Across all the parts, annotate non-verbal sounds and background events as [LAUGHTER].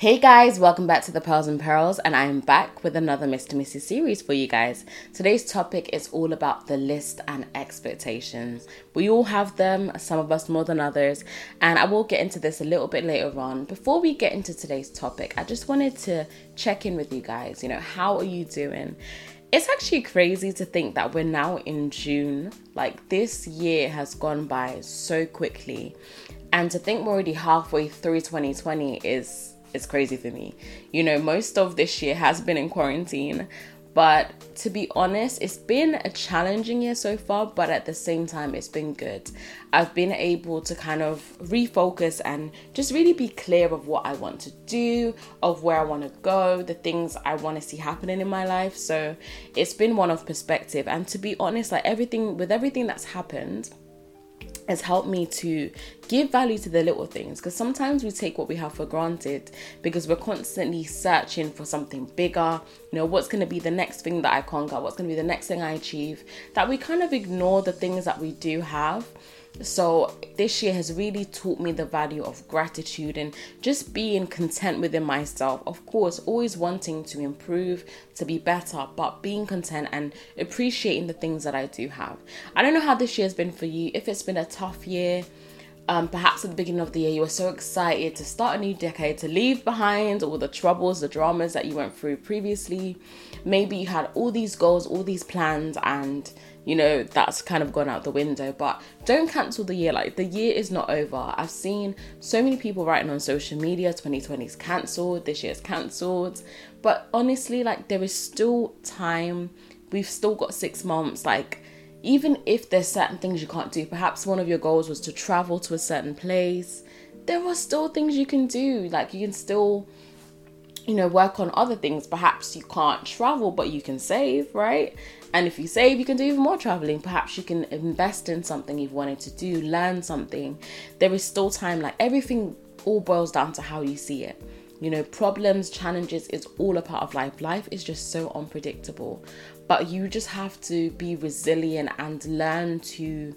Hey guys, welcome back to the Pearls and Perils, and I am back with another Miss to Mrs series for you guys. Today's topic is all about the list and expectations. We all have them, some of us more than others, and I will get into this a little bit later on. Before we get into today's topic, I just wanted to check in with you guys. You know, how are you doing? It's actually crazy to think that we're now in June. Like, this year has gone by so quickly. And to think we're already halfway through 2020 is is crazy for me. You know, most of this year has been in quarantine, but to be honest, it's been a challenging year so far, but at the same time, it's been good. I've been able to kind of refocus and just really be clear of what I want to do, of where I want to go, the things I want to see happening in my life. So it's been one of perspective. And to be honest, like everything, with everything that's happened, has helped me to give value to the little things because sometimes we take what we have for granted because we're constantly searching for something bigger. You know what's going to be the next thing that i conquer? What's going to be the next thing i achieve? That we kind of ignore the things that we do have so, this year has really taught me the value of gratitude and just being content within myself. Of course, always wanting to improve, to be better, but being content and appreciating the things that I do have. I don't know how this year has been for you. If it's been a tough year, um, perhaps at the beginning of the year you were so excited to start a new decade, to leave behind all the troubles, the dramas that you went through previously. Maybe you had all these goals, all these plans, and you know that's kind of gone out the window. But don't cancel the year. Like the year is not over. I've seen so many people writing on social media 2020 is cancelled this year's cancelled. But honestly like there is still time. We've still got six months. Like even if there's certain things you can't do perhaps one of your goals was to travel to a certain place there are still things you can do. Like you can still you know work on other things. Perhaps you can't travel but you can save right and if you save, you can do even more traveling. Perhaps you can invest in something you've wanted to do, learn something. There is still time. Like everything all boils down to how you see it. You know, problems, challenges is all a part of life. Life is just so unpredictable. But you just have to be resilient and learn to,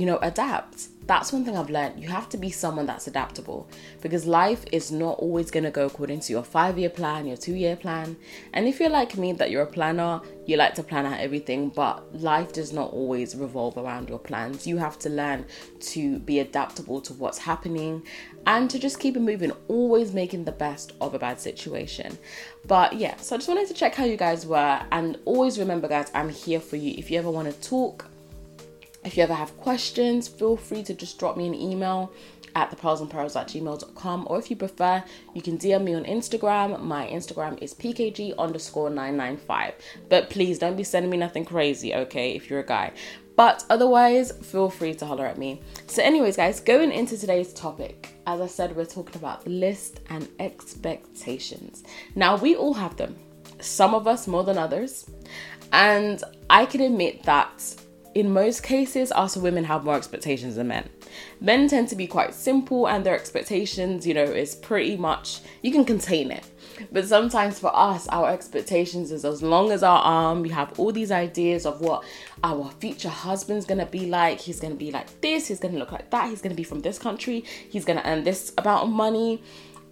you know, adapt that's one thing I've learned. You have to be someone that's adaptable because life is not always going to go according to your five year plan, your two year plan. And if you're like me, that you're a planner, you like to plan out everything, but life does not always revolve around your plans. You have to learn to be adaptable to what's happening and to just keep it moving, always making the best of a bad situation. But yeah, so I just wanted to check how you guys were and always remember, guys, I'm here for you. If you ever want to talk, if you ever have questions, feel free to just drop me an email at thepearlsandperils at gmail.com or if you prefer, you can DM me on Instagram. My Instagram is pkg underscore 995. But please don't be sending me nothing crazy, okay, if you're a guy. But otherwise, feel free to holler at me. So, anyways, guys, going into today's topic, as I said, we're talking about the list and expectations. Now, we all have them, some of us more than others. And I can admit that in most cases, us women have more expectations than men. Men tend to be quite simple, and their expectations, you know, is pretty much you can contain it. But sometimes for us, our expectations is as long as our arm. We have all these ideas of what our future husband's gonna be like. He's gonna be like this. He's gonna look like that. He's gonna be from this country. He's gonna earn this amount of money.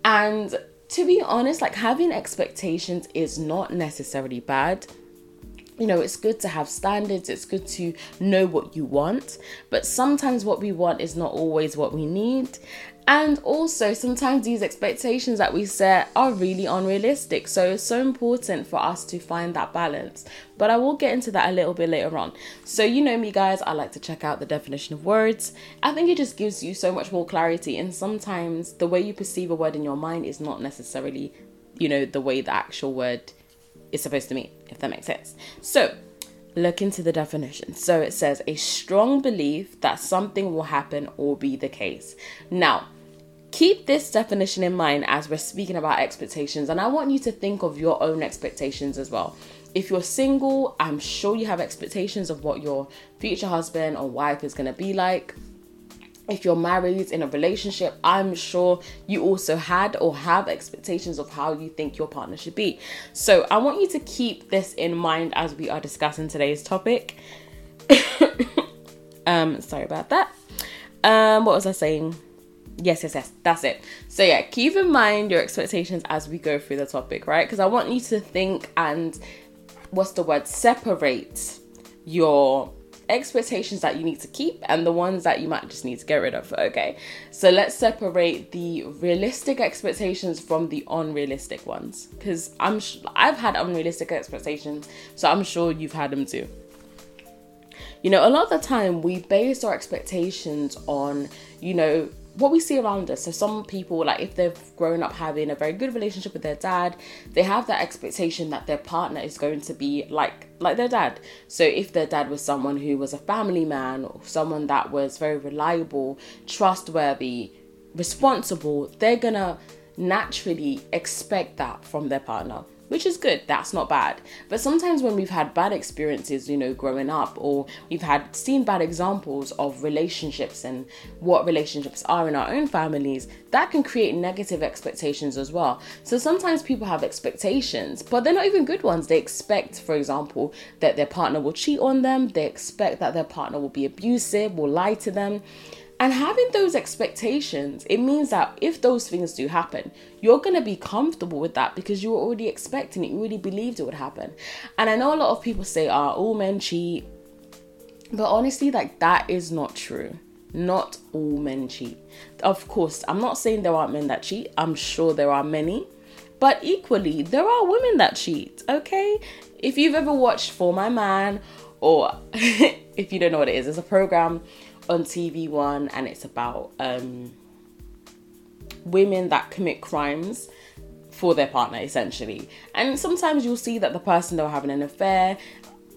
And to be honest, like having expectations is not necessarily bad you know, it's good to have standards, it's good to know what you want, but sometimes what we want is not always what we need. And also, sometimes these expectations that we set are really unrealistic. So, it's so important for us to find that balance. But I will get into that a little bit later on. So, you know me, guys, I like to check out the definition of words. I think it just gives you so much more clarity. And sometimes the way you perceive a word in your mind is not necessarily, you know, the way the actual word is supposed to mean, if that makes sense. So, look into the definition. So, it says a strong belief that something will happen or be the case. Now, keep this definition in mind as we're speaking about expectations, and I want you to think of your own expectations as well. If you're single, I'm sure you have expectations of what your future husband or wife is going to be like if you're married in a relationship, I'm sure you also had or have expectations of how you think your partner should be. So I want you to keep this in mind as we are discussing today's topic. [LAUGHS] um, sorry about that. Um, what was I saying? Yes, yes, yes. That's it. So yeah, keep in mind your expectations as we go through the topic, right? Because I want you to think and what's the word? Separate your expectations that you need to keep and the ones that you might just need to get rid of. Okay, so let's separate the realistic expectations from the unrealistic ones because I'm sh- I've had unrealistic expectations, so I'm sure you've had them too. You know, a lot of the time we base our expectations on, you know, what we see around us. So some people, like if they've grown up having a very good relationship with their dad, they have that expectation that their partner is going to be like like their dad. So if their dad was someone who was a family man or someone that was very reliable, trustworthy, responsible, they're gonna naturally expect that from their partner which is good. That's not bad. But sometimes when we've had bad experiences, you know, growing up, or we've had seen bad examples of relationships and what relationships are in our own families, that can create negative expectations as well. So sometimes people have expectations, but they're not even good ones. They expect, for example, that their partner will cheat on them, they expect that their partner will be abusive, will lie to them. And having those expectations, it means that if those things do happen, you're going to be comfortable with that because you were already expecting it. You already believed it would happen. And I know a lot of people say, oh, all men cheat. But honestly, like that is not true. Not all men cheat. Of course, I'm not saying there aren't men that cheat. I'm sure there are many. But equally, there are women that cheat, okay? If you've ever watched For My Man, or [LAUGHS] if you don't know what it is, it's a program on TV One, and it's about um, women that commit crimes for their partner, essentially. And sometimes you'll see that the person they're having an affair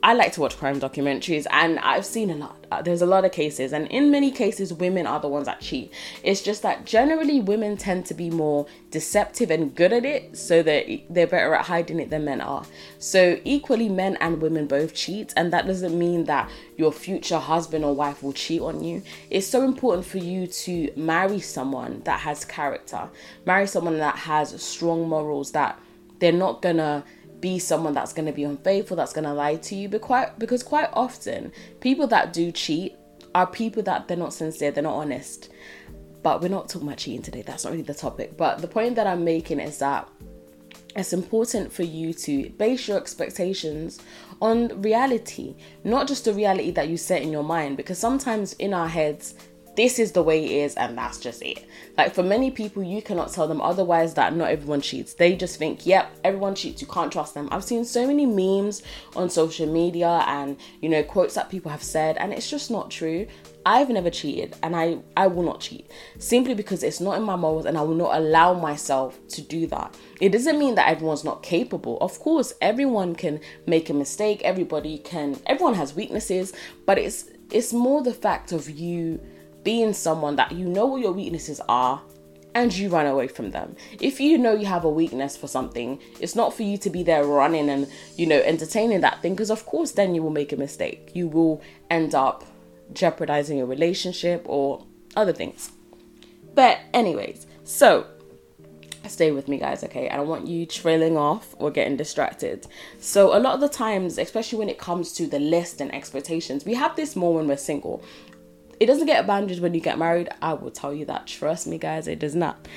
I like to watch crime documentaries and I've seen a lot. Uh, there's a lot of cases, and in many cases, women are the ones that cheat. It's just that generally women tend to be more deceptive and good at it, so that they're better at hiding it than men are. So, equally, men and women both cheat, and that doesn't mean that your future husband or wife will cheat on you. It's so important for you to marry someone that has character, marry someone that has strong morals, that they're not gonna be someone that's going to be unfaithful, that's going to lie to you. But quite because quite often people that do cheat are people that they're not sincere, they're not honest. But we're not talking about cheating today. That's not really the topic. But the point that I'm making is that it's important for you to base your expectations on reality, not just the reality that you set in your mind. Because sometimes in our heads, this is the way it is and that's just it. Like for many people, you cannot tell them otherwise that not everyone cheats. They just think, yep, everyone cheats, you can't trust them. I've seen so many memes on social media and, you know, quotes that people have said, and it's just not true. I've never cheated and I, I will not cheat simply because it's not in my morals and I will not allow myself to do that. It doesn't mean that everyone's not capable. Of course, everyone can make a mistake, everybody can, everyone has weaknesses, but it's it's more the fact of you being someone that you know what your weaknesses are and you run away from them. If you know you have a weakness for something, it's not for you to be there running and, you know, entertaining that thing because, of course, then you will make a mistake. You will end up jeopardizing your relationship or other things. But, anyways, so stay with me, guys, okay? I don't want you trailing off or getting distracted. So, a lot of the times, especially when it comes to the list and expectations, we have this more when we're single it doesn't get abandoned when you get married. I will tell you that. Trust me, guys, it does not.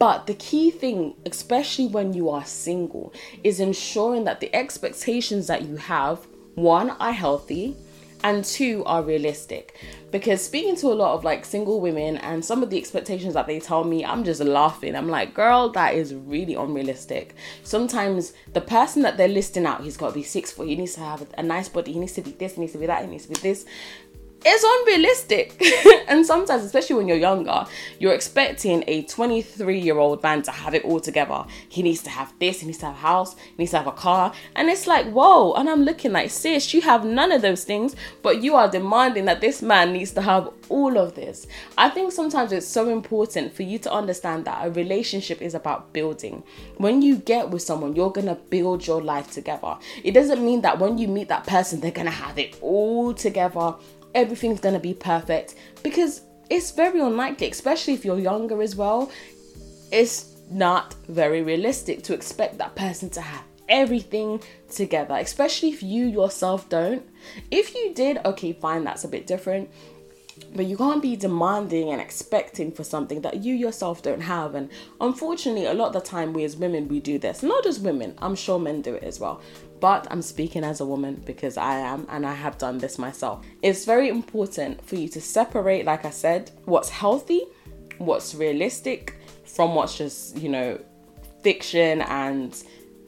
But the key thing, especially when you are single, is ensuring that the expectations that you have, one, are healthy, and two, are realistic. Because speaking to a lot of like single women and some of the expectations that they tell me, I'm just laughing. I'm like, girl, that is really unrealistic. Sometimes the person that they're listing out, he's got to be six foot, he needs to have a nice body, he needs to be this, he needs to be that, he needs to be this it's unrealistic. [LAUGHS] and sometimes, especially when you're younger, you're expecting a 23 year old man to have it all together. He needs to have this, he needs to have a house, he needs to have a car. And it's like, whoa. And I'm looking like, sis, you have none of those things, but you are demanding that this man needs to have all of this. I think sometimes it's so important for you to understand that a relationship is about building. When you get with someone, you're gonna build your life together. It doesn't mean that when you meet that person, they're gonna have it all together everything's gonna be perfect because it's very unlikely, especially if you're younger as well. It's not very realistic to expect that person to have everything together, especially if you yourself don't. If you did, okay, fine, that's a bit different. But you can't be demanding and expecting for something that you yourself don't have. And unfortunately a lot of the time we as women we do this. Not just women i'm sure men do it as well. But i'm speaking as a woman because i am and i have done this myself. It's very important for you to separate like i said what's healthy what's realistic from what's just you know fiction and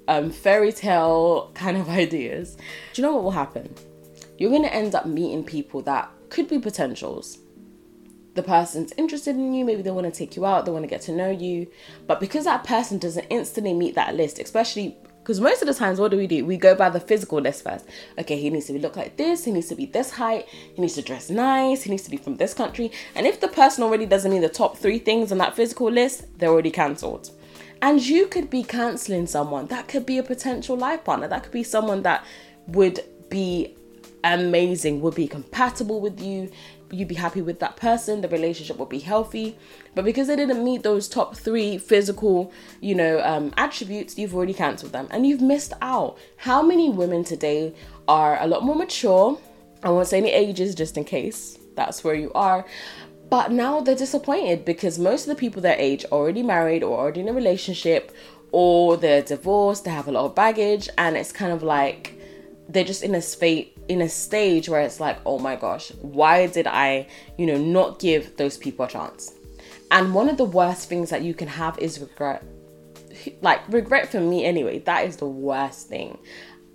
um, fairy tale [LAUGHS] kind of [LAUGHS] ideas. Do you know what will happen? You're going to end up meeting people that could be potentials. The person's interested in you, maybe they want to take you out, they want to get to know you. But because that person doesn't instantly meet that list, especially because most of the times, what do we do? We go by the physical list first. Okay, he needs to look like this, he needs to be this height, he needs to dress nice, he needs to be from this country. And if the person already doesn't meet the top three things on that physical list, they're already cancelled. And you could be cancelling someone. That could be a potential life partner. That could be someone that would be amazing, would be compatible with you, you'd be happy with that person, the relationship would be healthy. But because they didn't meet those top three physical, you know, um, attributes, you've already cancelled them and you've missed out. How many women today are a lot more mature? I won't say any ages just in case that's where you are. But now they're disappointed because most of the people their age already married or already in a relationship or they're divorced, they have a lot of baggage, and it's kind of like they're just in a state in a stage where it's like, oh my gosh, why did I, you know, not give those people a chance? And one of the worst things that you can have is regret. Like, regret for me, anyway, that is the worst thing.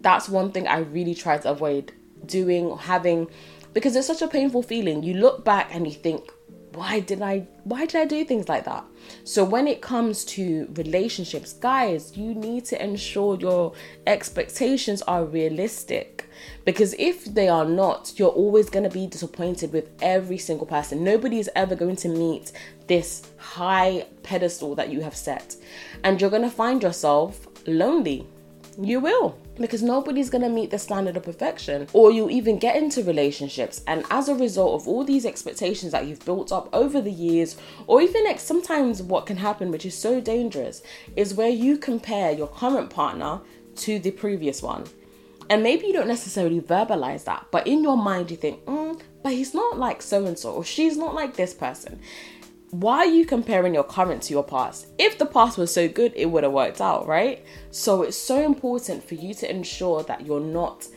That's one thing I really try to avoid doing, having, because it's such a painful feeling. You look back and you think, why did I why did I do things like that? So when it comes to relationships, guys, you need to ensure your expectations are realistic. Because if they are not, you're always going to be disappointed with every single person. Nobody is ever going to meet this high pedestal that you have set. And you're going to find yourself lonely. You will. Because nobody's going to meet the standard of perfection or you even get into relationships and as a result of all these expectations that you've built up over the years or even like sometimes what can happen which is so dangerous is where you compare your current partner to the previous one. And maybe you don't necessarily verbalize that but in your mind you think mm, but he's not like so and so or she's not like this person why are you comparing your current to your past? If the past was so good, it would have worked out, right? So it's so important for you to ensure that you're not,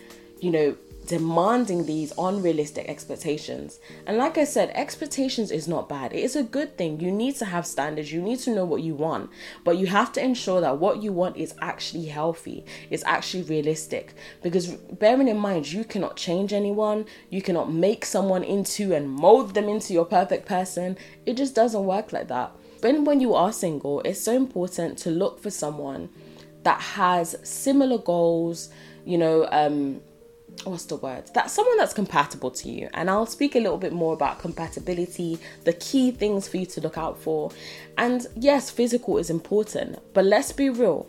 you know, demanding these unrealistic expectations. And like I said, expectations is not bad. It is a good thing. You need to have standards. You need to know what you want. But you have to ensure that what you want is actually healthy, it's actually realistic. Because bearing in mind, you cannot change anyone, you cannot make someone into and mold them into your perfect person. It just doesn't work like that. When when you are single, it's so important to look for someone that has similar goals, you know, um what's the word? That someone that's compatible to you. And i'll speak a little bit more about compatibility the key things for you to look out for. And yes physical is important but let's be real.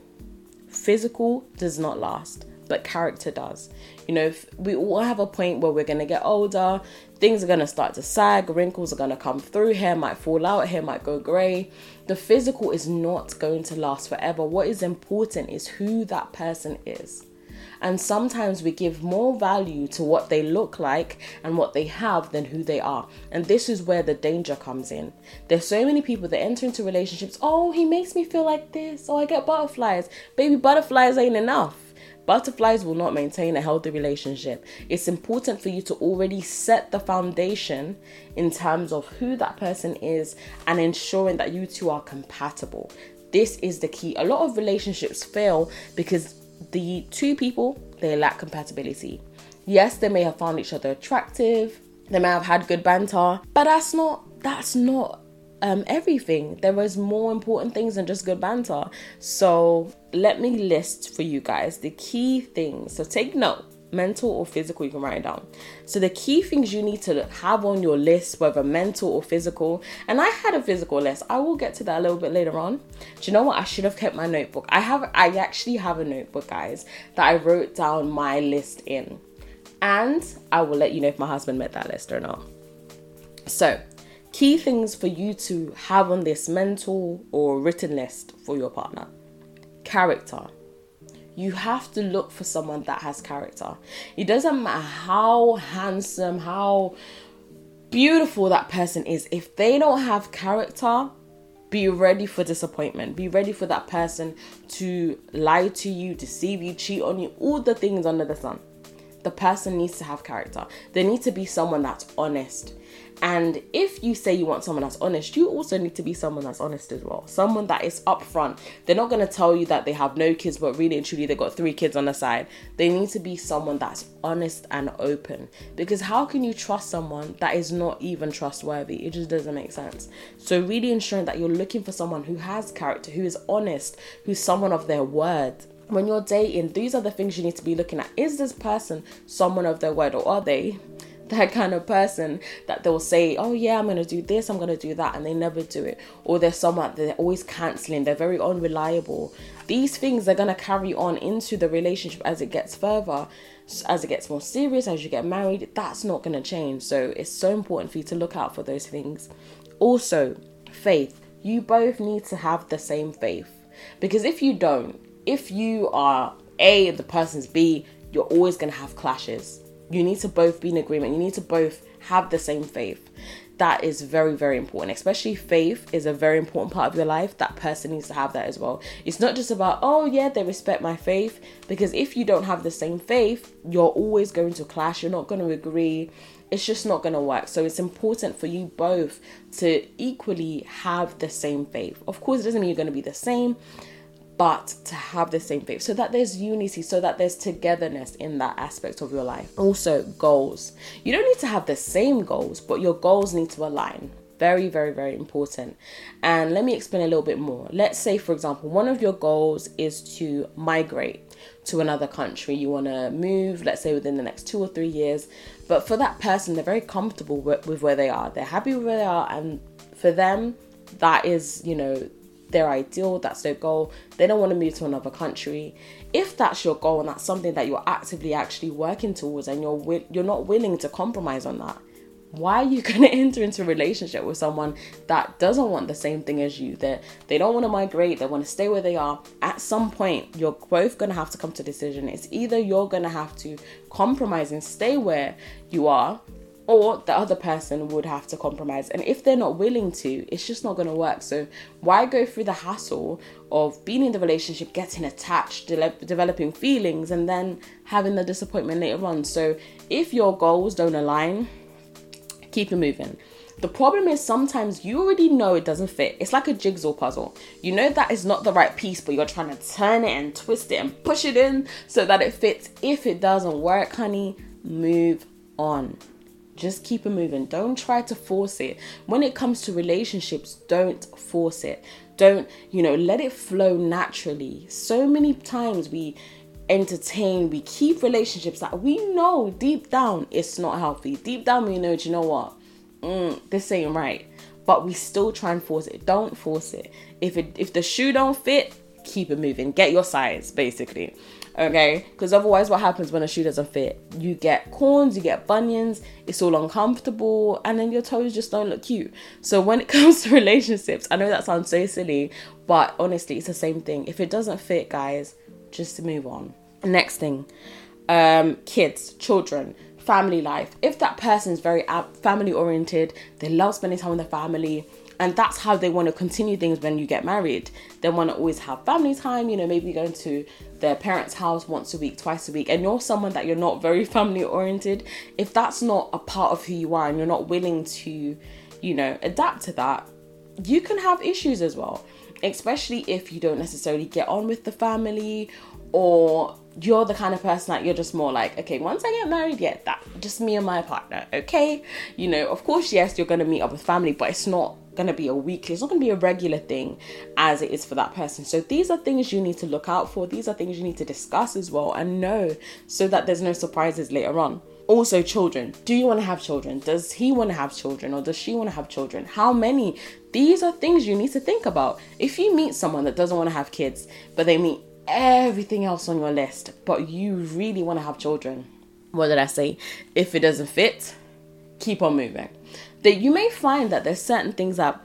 Physical does not last but character does. You know we all have a point where we're going to get older things are going to start to sag wrinkles are going to come through hair might fall out hair might go gray. The physical is not going to last forever. What is important is who that person is and sometimes we give more value to what they look like and what they have than who they are. And this is where the danger comes in. There's so many people that enter into relationships, oh, he makes me feel like this, oh, I get butterflies. Baby, butterflies ain't enough. Butterflies will not maintain a healthy relationship. It's important for you to already set the foundation in terms of who that person is and ensuring that you two are compatible. This is the key. A lot of relationships fail because the two people they lack compatibility. Yes, they may have found each other attractive, they may have had good banter, but that's not that's not um, everything. There is more important things than just good banter. So let me list for you guys the key things. So take note mental or physical, you can write it down. So the key things you need to have on your list, whether mental or physical, and I had a physical list. I will get to that a little bit later on. Do you know what? I should have kept my notebook. I have I actually have a notebook, guys, that I wrote down my list in. And I will let you know if my husband met that list or not. So, key things for you to have on this mental or written list for your partner character you have to look for someone that has character. It doesn't matter how handsome, how beautiful that person is, if they don't have character, be ready for disappointment. Be ready for that person to lie to you, deceive you, cheat on you, all the things under the sun. The person needs to have character. They need to be someone that's honest. And if you say you want someone that's honest, you also need to be someone that's honest as well. Someone that is upfront. They're not going to tell you that they have no kids, but really and truly they've got three kids on the side. They need to be someone that's honest and open. Because how can you trust someone that is not even trustworthy? It just doesn't make sense. So, really ensuring that you're looking for someone who has character, who is honest, who's someone of their word when you're dating, these are the things you need to be looking at. Is this person someone of their word or are they [LAUGHS] that kind of person that they'll say, Oh, yeah, I'm gonna do this, I'm gonna do that, and they never do it. Or they're someone they're always canceling, they're very unreliable. These things are gonna carry on into the relationship as it gets further, as it gets more serious, as you get married. That's not gonna change. So it's so important for you to look out for those things. Also, faith. You both need to have the same faith. Because if you don't, if you are A, the person's B, you're always gonna have clashes you need to both be in agreement. You need to both have the same faith. That is very, very important. Especially faith is a very important part of your life. That person needs to have that as well. It's not just about, oh, yeah, they respect my faith. Because if you don't have the same faith, you're always going to clash. You're not going to agree. It's just not going to work. So it's important for you both to equally have the same faith. Of course, it doesn't mean you're going to be the same but to have the same faith so that there's unity, so that there's togetherness in that aspect of your life. Also, goals. You don't need to have the same goals, but your goals need to align. Very, very, very important. And let me explain a little bit more. Let's say, for example, one of your goals is to migrate to another country. You want to move, let's say within the next two or three years. But for that person, they're very comfortable with, with where they are. They're happy with where they are. And for them, that is, you know, their ideal, that's their goal. They don't want to move to another country. If that's your goal and that's something that you're actively actually working towards and you're wi- you're not willing to compromise on that, why are you [LAUGHS] going to enter into a relationship with someone that doesn't want the same thing as you? That they, don't want to migrate, they want to stay where they are. At some point, you're both going to have to come to a decision. It's either you're going to have to compromise and stay where you are or the other person would have to compromise. And if they're not willing to, it's just not going to work. So, why go through the hassle of being in the relationship, getting attached, de- developing feelings, and then having the disappointment later on? So, if your goals don't align, keep it moving. The problem is sometimes you already know it doesn't fit. It's like a jigsaw puzzle. You know that is not the right piece, but you're trying to turn it and twist it and push it in so that it fits. If it doesn't work, honey, move on. Just keep it moving. Don't try to force it. When it comes to relationships, don't force it. Don't, you know, let it flow naturally. So many times we entertain, we keep relationships that we know deep down it's not healthy. Deep down we know, do you know what? Mm, this ain't right. But we still try and force it. Don't force it. If it if the shoe don't fit, keep it moving. Get your size, basically okay? Because otherwise, what happens when a shoe doesn't fit? You get corns, you get bunions, it's all uncomfortable, and then your toes just don't look cute. So, when it [LAUGHS] comes to relationships, I know that sounds so silly, but honestly, it's the same thing. If it doesn't fit, guys, just move on. Next thing, um, kids, children family life. If that person is very family oriented, they love spending time with their family, and that's how they want to continue things when you get married. They want to always have family time, you know, maybe going to their parents' house once a week, twice a week, and you're someone that you're not very [LAUGHS] family oriented. If that's not a part of who you are and you're not willing to, you know, adapt to that, you can have issues as well, especially if you don't necessarily get on with the family or you're the kind of person that you're just more like, okay, once I get married, yeah, that just me and my partner, okay? You know, of course, yes, you're gonna meet up with family, but it's not gonna be a weekly, it's not gonna be a regular thing as it is for that person. So these are things you need to look out for, these are things you need to discuss as well and know so that there's no surprises later on. Also, children. Do you want to have children? Does he want to have children or does she want to have children? How many? These are things you need to think about. If you meet someone that doesn't want to have kids, but they meet everything else on your list, but you really want to have children. What did I say? If it doesn't fit, keep on moving. That you may find that there's certain things that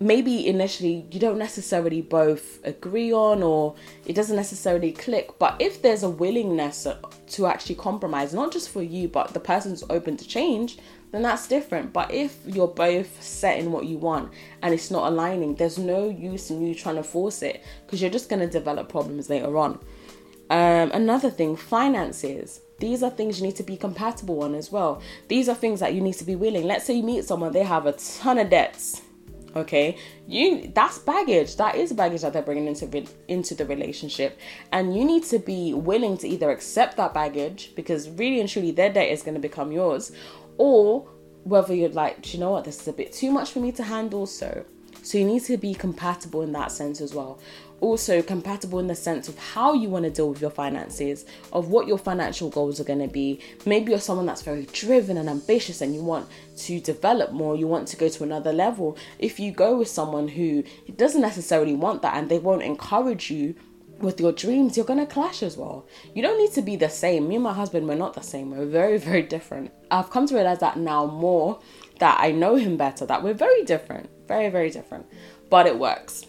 maybe initially you don't necessarily both agree on or it doesn't necessarily click but if there's a willingness to actually compromise not just for you but the person's open to change then that's different. But if you're both setting what you want and it's not aligning, there's no use in you trying to force it because you're just going to develop problems later on. Um, another thing, finances. These are things you need to be compatible on as well. These are things that you need to be willing. Let's say you meet someone, they have a ton of debts. Okay, you that's baggage. That is baggage that they're bringing into into the relationship, and you need to be willing to either accept that baggage because really and truly their debt is going to become yours, or whether you're like, do you know what, this is a bit too much for me to handle. So, so you need to be compatible in that sense as well also compatible in the sense of how you want to deal with your finances, of what your financial goals are going to be. Maybe you're someone that's very driven and ambitious and you want to develop more, you want to go to another level. If you go with someone who doesn't necessarily want that and they won't encourage you with your dreams, you're to clash as well. You don't need to be the same. Me and my husband, we're not the same. We're very, [LAUGHS] very different. I've come to realize that now more that I know him better, that we're very different. Very, very different. But it works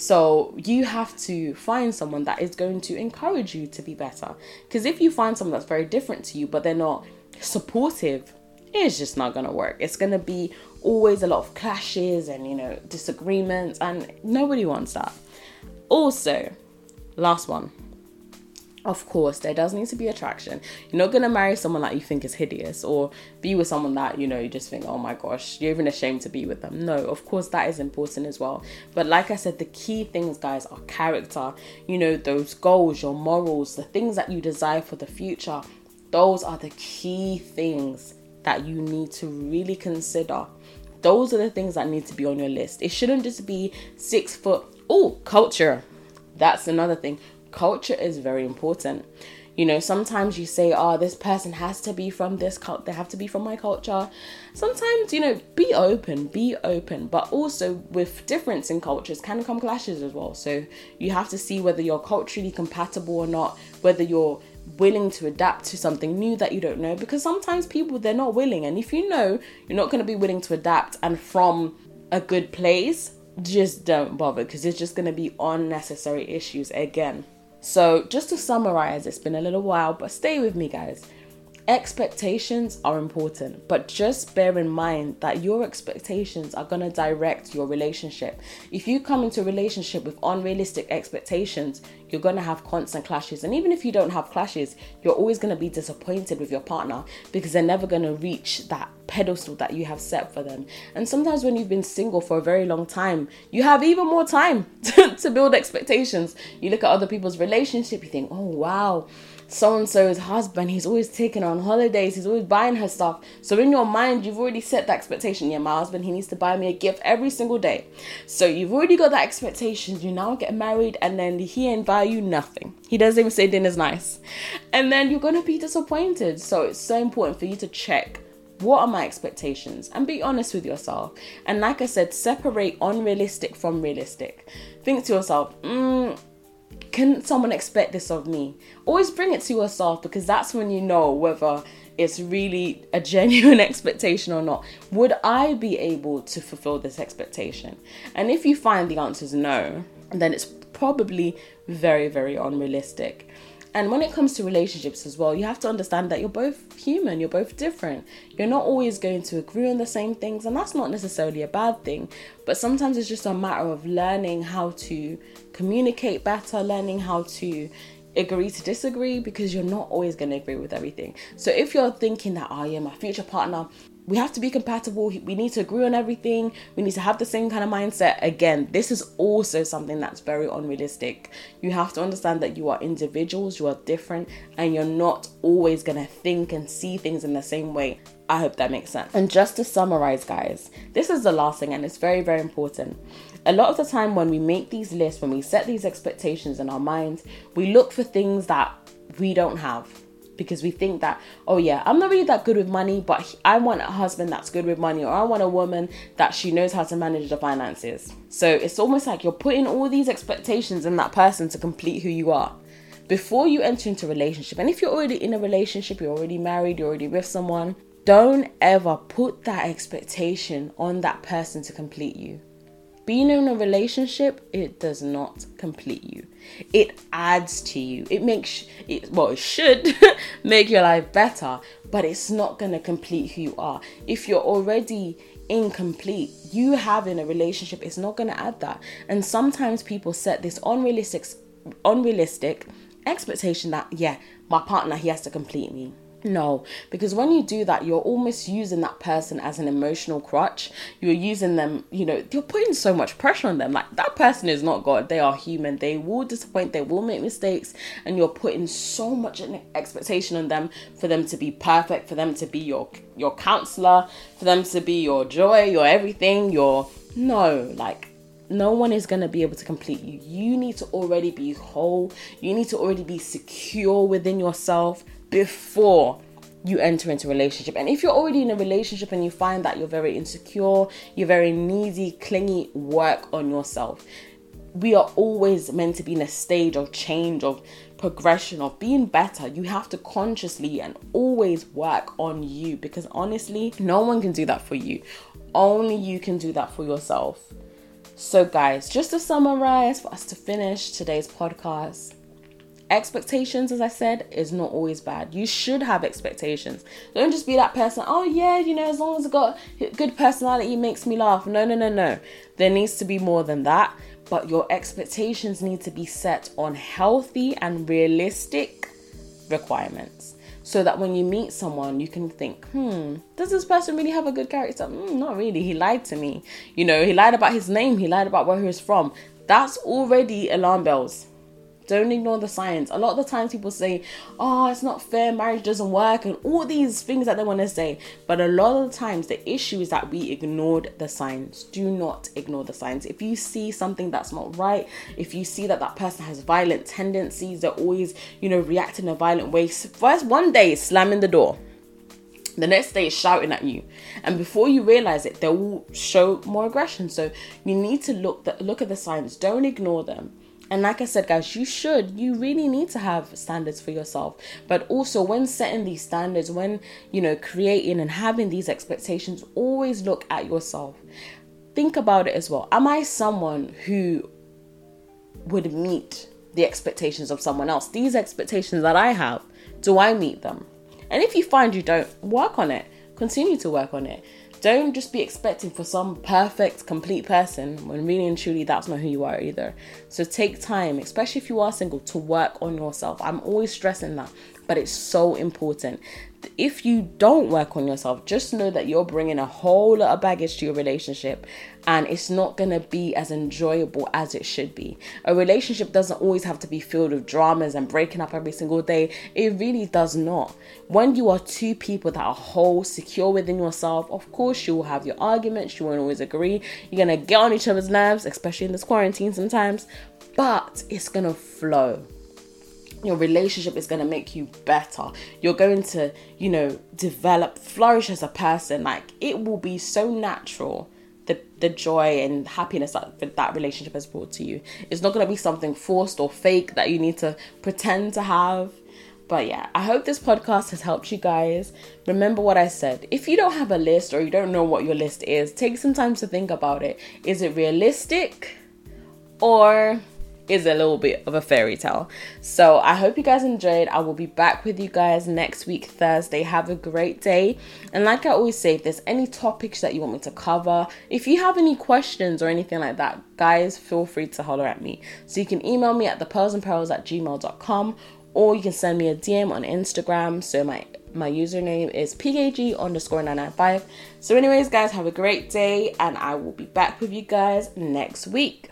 so you have to find someone that is going to encourage you to be better. Because if you find someone that's very different to you, but they're not supportive, it's just not to work. It's to be always a lot of clashes and, you know, disagreements, and nobody wants that. Also, last one. Of course there does need to be attraction. You're not going to marry someone that you think is hideous or be with someone that you know you just think oh my gosh you're even ashamed to be with them. No of course that is important as well. But like i said the key things guys are character. You know those goals your morals the things that you desire for the future those are the key things that you need to really consider. Those are the things that need to be on your list. It shouldn't just be six foot oh culture that's another thing culture is very important. You know, sometimes you say, oh, this person has to be from this cult, they have to be from my culture. Sometimes, you know, be open, be open, but also with difference in cultures can come clashes as well. So you have to see whether you're culturally compatible or not, whether you're willing to adapt to something new that you don't know because sometimes people they're not willing and if you know you're not going to be willing to adapt and from a good place just don't bother because it's just going to be unnecessary issues again so, just to summarize, it's been a little while, but stay with me, guys. Expectations are important, but just bear in mind that your expectations are going to direct your relationship. If you come into a relationship with unrealistic expectations, you're going to have constant clashes. And even if you don't have clashes, you're always going to be disappointed with your partner because they're never going to reach that pedestal that you have set for them. And sometimes when you've been single for a very long time, you have even more time [LAUGHS] to, to build expectations. You look at other people's relationship, you think, oh wow so and so's husband, he's always taking on holidays, he's always buying her stuff. So in your mind, you've already set the expectation. Yeah, my husband, he needs to buy me a gift every single day. So you've already got that expectation. You now get married, and then he ain't buy you nothing. He doesn't even say dinner's nice. And then you're gonna be disappointed. So it's so important for you to check what are my expectations and be honest with yourself. And like I said, separate unrealistic from realistic. Think to yourself, mm, can someone expect this of me? Always bring it to yourself because that's when you know whether it's really a [LAUGHS] genuine expectation or not. Would I be able to fulfill this expectation? And if you find the answer is no, then it's probably very, very unrealistic. And when it comes to relationships as well, you have to understand that you're both human, you're both different. You're not always going to agree on the same things, and that's not necessarily a bad thing. But sometimes it's just a matter of learning how to communicate better, learning how to agree to disagree because you're not always going to agree with everything. So if you're thinking that, oh yeah, my future partner, we have to be compatible. We need to agree on everything. We need to have the same kind of mindset. Again, this is also something that's very unrealistic. You have to understand that you are individuals, you are different, and you're not always going to think and see things in the same way. I hope that makes sense. And just to summarize, guys, this is the last thing, and it's very, very important. A lot of the time, when we make these lists, when we set these expectations in our minds, we look for things that we don't have because we think that, oh yeah, I'm not really that good with money, but I want a husband that's good with money, or I want a woman that she knows how to manage the finances. So it's almost like you're putting all these expectations in that person to complete who you are. Before you enter into a relationship, and if you're already in a relationship, you're already married, you're already with someone, don't ever put that expectation on that person to complete you being in a relationship, it does not complete you. It adds to you. It makes it well, it should [LAUGHS] make your life better, but it's not gonna complete who you are. If you're already incomplete, you having a relationship is not gonna add that. And sometimes people set this unrealistic unrealistic expectation that yeah, my partner he has to complete me. No, because when you do that, you're almost using that person as an emotional crutch. You're using them, you know, you're putting so much pressure on them. Like that person is not God. They are human. They will disappoint. They will make mistakes. And you're putting so much expectation on them for them to be perfect, for them to be your your counselor, for them to be your joy, your everything, your no, like no one is going to be able to complete you. You need to already be whole. You need to already be secure within yourself before you enter into a relationship. And if you're already in a relationship and you find that you're very insecure, you're very needy, clingy, work on yourself. We are always meant to be in a stage of change, of progression, of being better. You have to consciously and always work on you because honestly, no one can do that for you. Only you can do that for yourself. So, guys, just to summarize for us to finish today's podcast, expectations, as I said, is not always bad. You should have expectations. Don't just be that person, oh, yeah, you know, as long as I got good personality, makes me laugh. No, no, no, no. There needs to be more than that. But your expectations need to be set on healthy and realistic requirements. So that when you meet someone, you can think, hmm, does this person really have a good character? Mm, not really. He lied to me. You know, he lied about his name, he lied about where he was from. That's already alarm bells don't ignore the signs. A lot of the times people say, oh, it's not fair, marriage doesn't work, and all these things that they want to say. But a lot of the times, the issue is that we ignored the signs. Do not ignore the signs. If you see something that's not right, if you see that that person has violent tendencies, they're always, you know, reacting in a violent way, first one day, slamming the door. The next day is shouting at you, and before you realize it, they will show more aggression. So you need to look the, look at the signs. Don't ignore them. And like I said, guys, you should, you really need to have standards for yourself. But also, when setting these standards, when, you know, creating and having these expectations, always look at yourself. Think about it as well. Am I someone who would meet the expectations of someone else? These expectations that I have, do I meet them? And if you find you don't, work on it. Continue to work on it. Don't just be expecting for some perfect, complete person when really and truly that's not who you are either. So take time, especially if you are single, to work on yourself. I'm always stressing that, but it's so important if you don't work on yourself, just know that you're bringing a whole lot of baggage to your relationship and it's not going to be as enjoyable as it should be. A relationship doesn't always have to be filled with dramas and breaking up every single day. It really does not. When you are two people that are whole, secure within yourself, of course, you will have your arguments, you won't always agree. You're going to get on each other's nerves, especially in this quarantine sometimes, but it's going to flow your relationship is going to make you better. You're going to, you know, develop, flourish as a person. Like it will be so natural. The, the joy and happiness that that relationship has brought to you. It's not going to be something forced or fake that you need to pretend to have. But yeah, I hope this podcast has helped you guys. Remember what I said. If you don't have a list or you don't know what your list is, take some time to think about it. Is it realistic or is a little bit of a fairy tale. So I hope you guys enjoyed. I will be back with you guys next week, Thursday. Have a great day. And like I always say, if there's any topics that you want me to cover, if you have any questions or anything like that, guys, feel free to holler at me. So you can email me at thepearlsandperils at gmail.com or you can send me a DM on Instagram. So my my username is pkg underscore 995. So anyways, guys, have a great day and I will be back with you guys next week.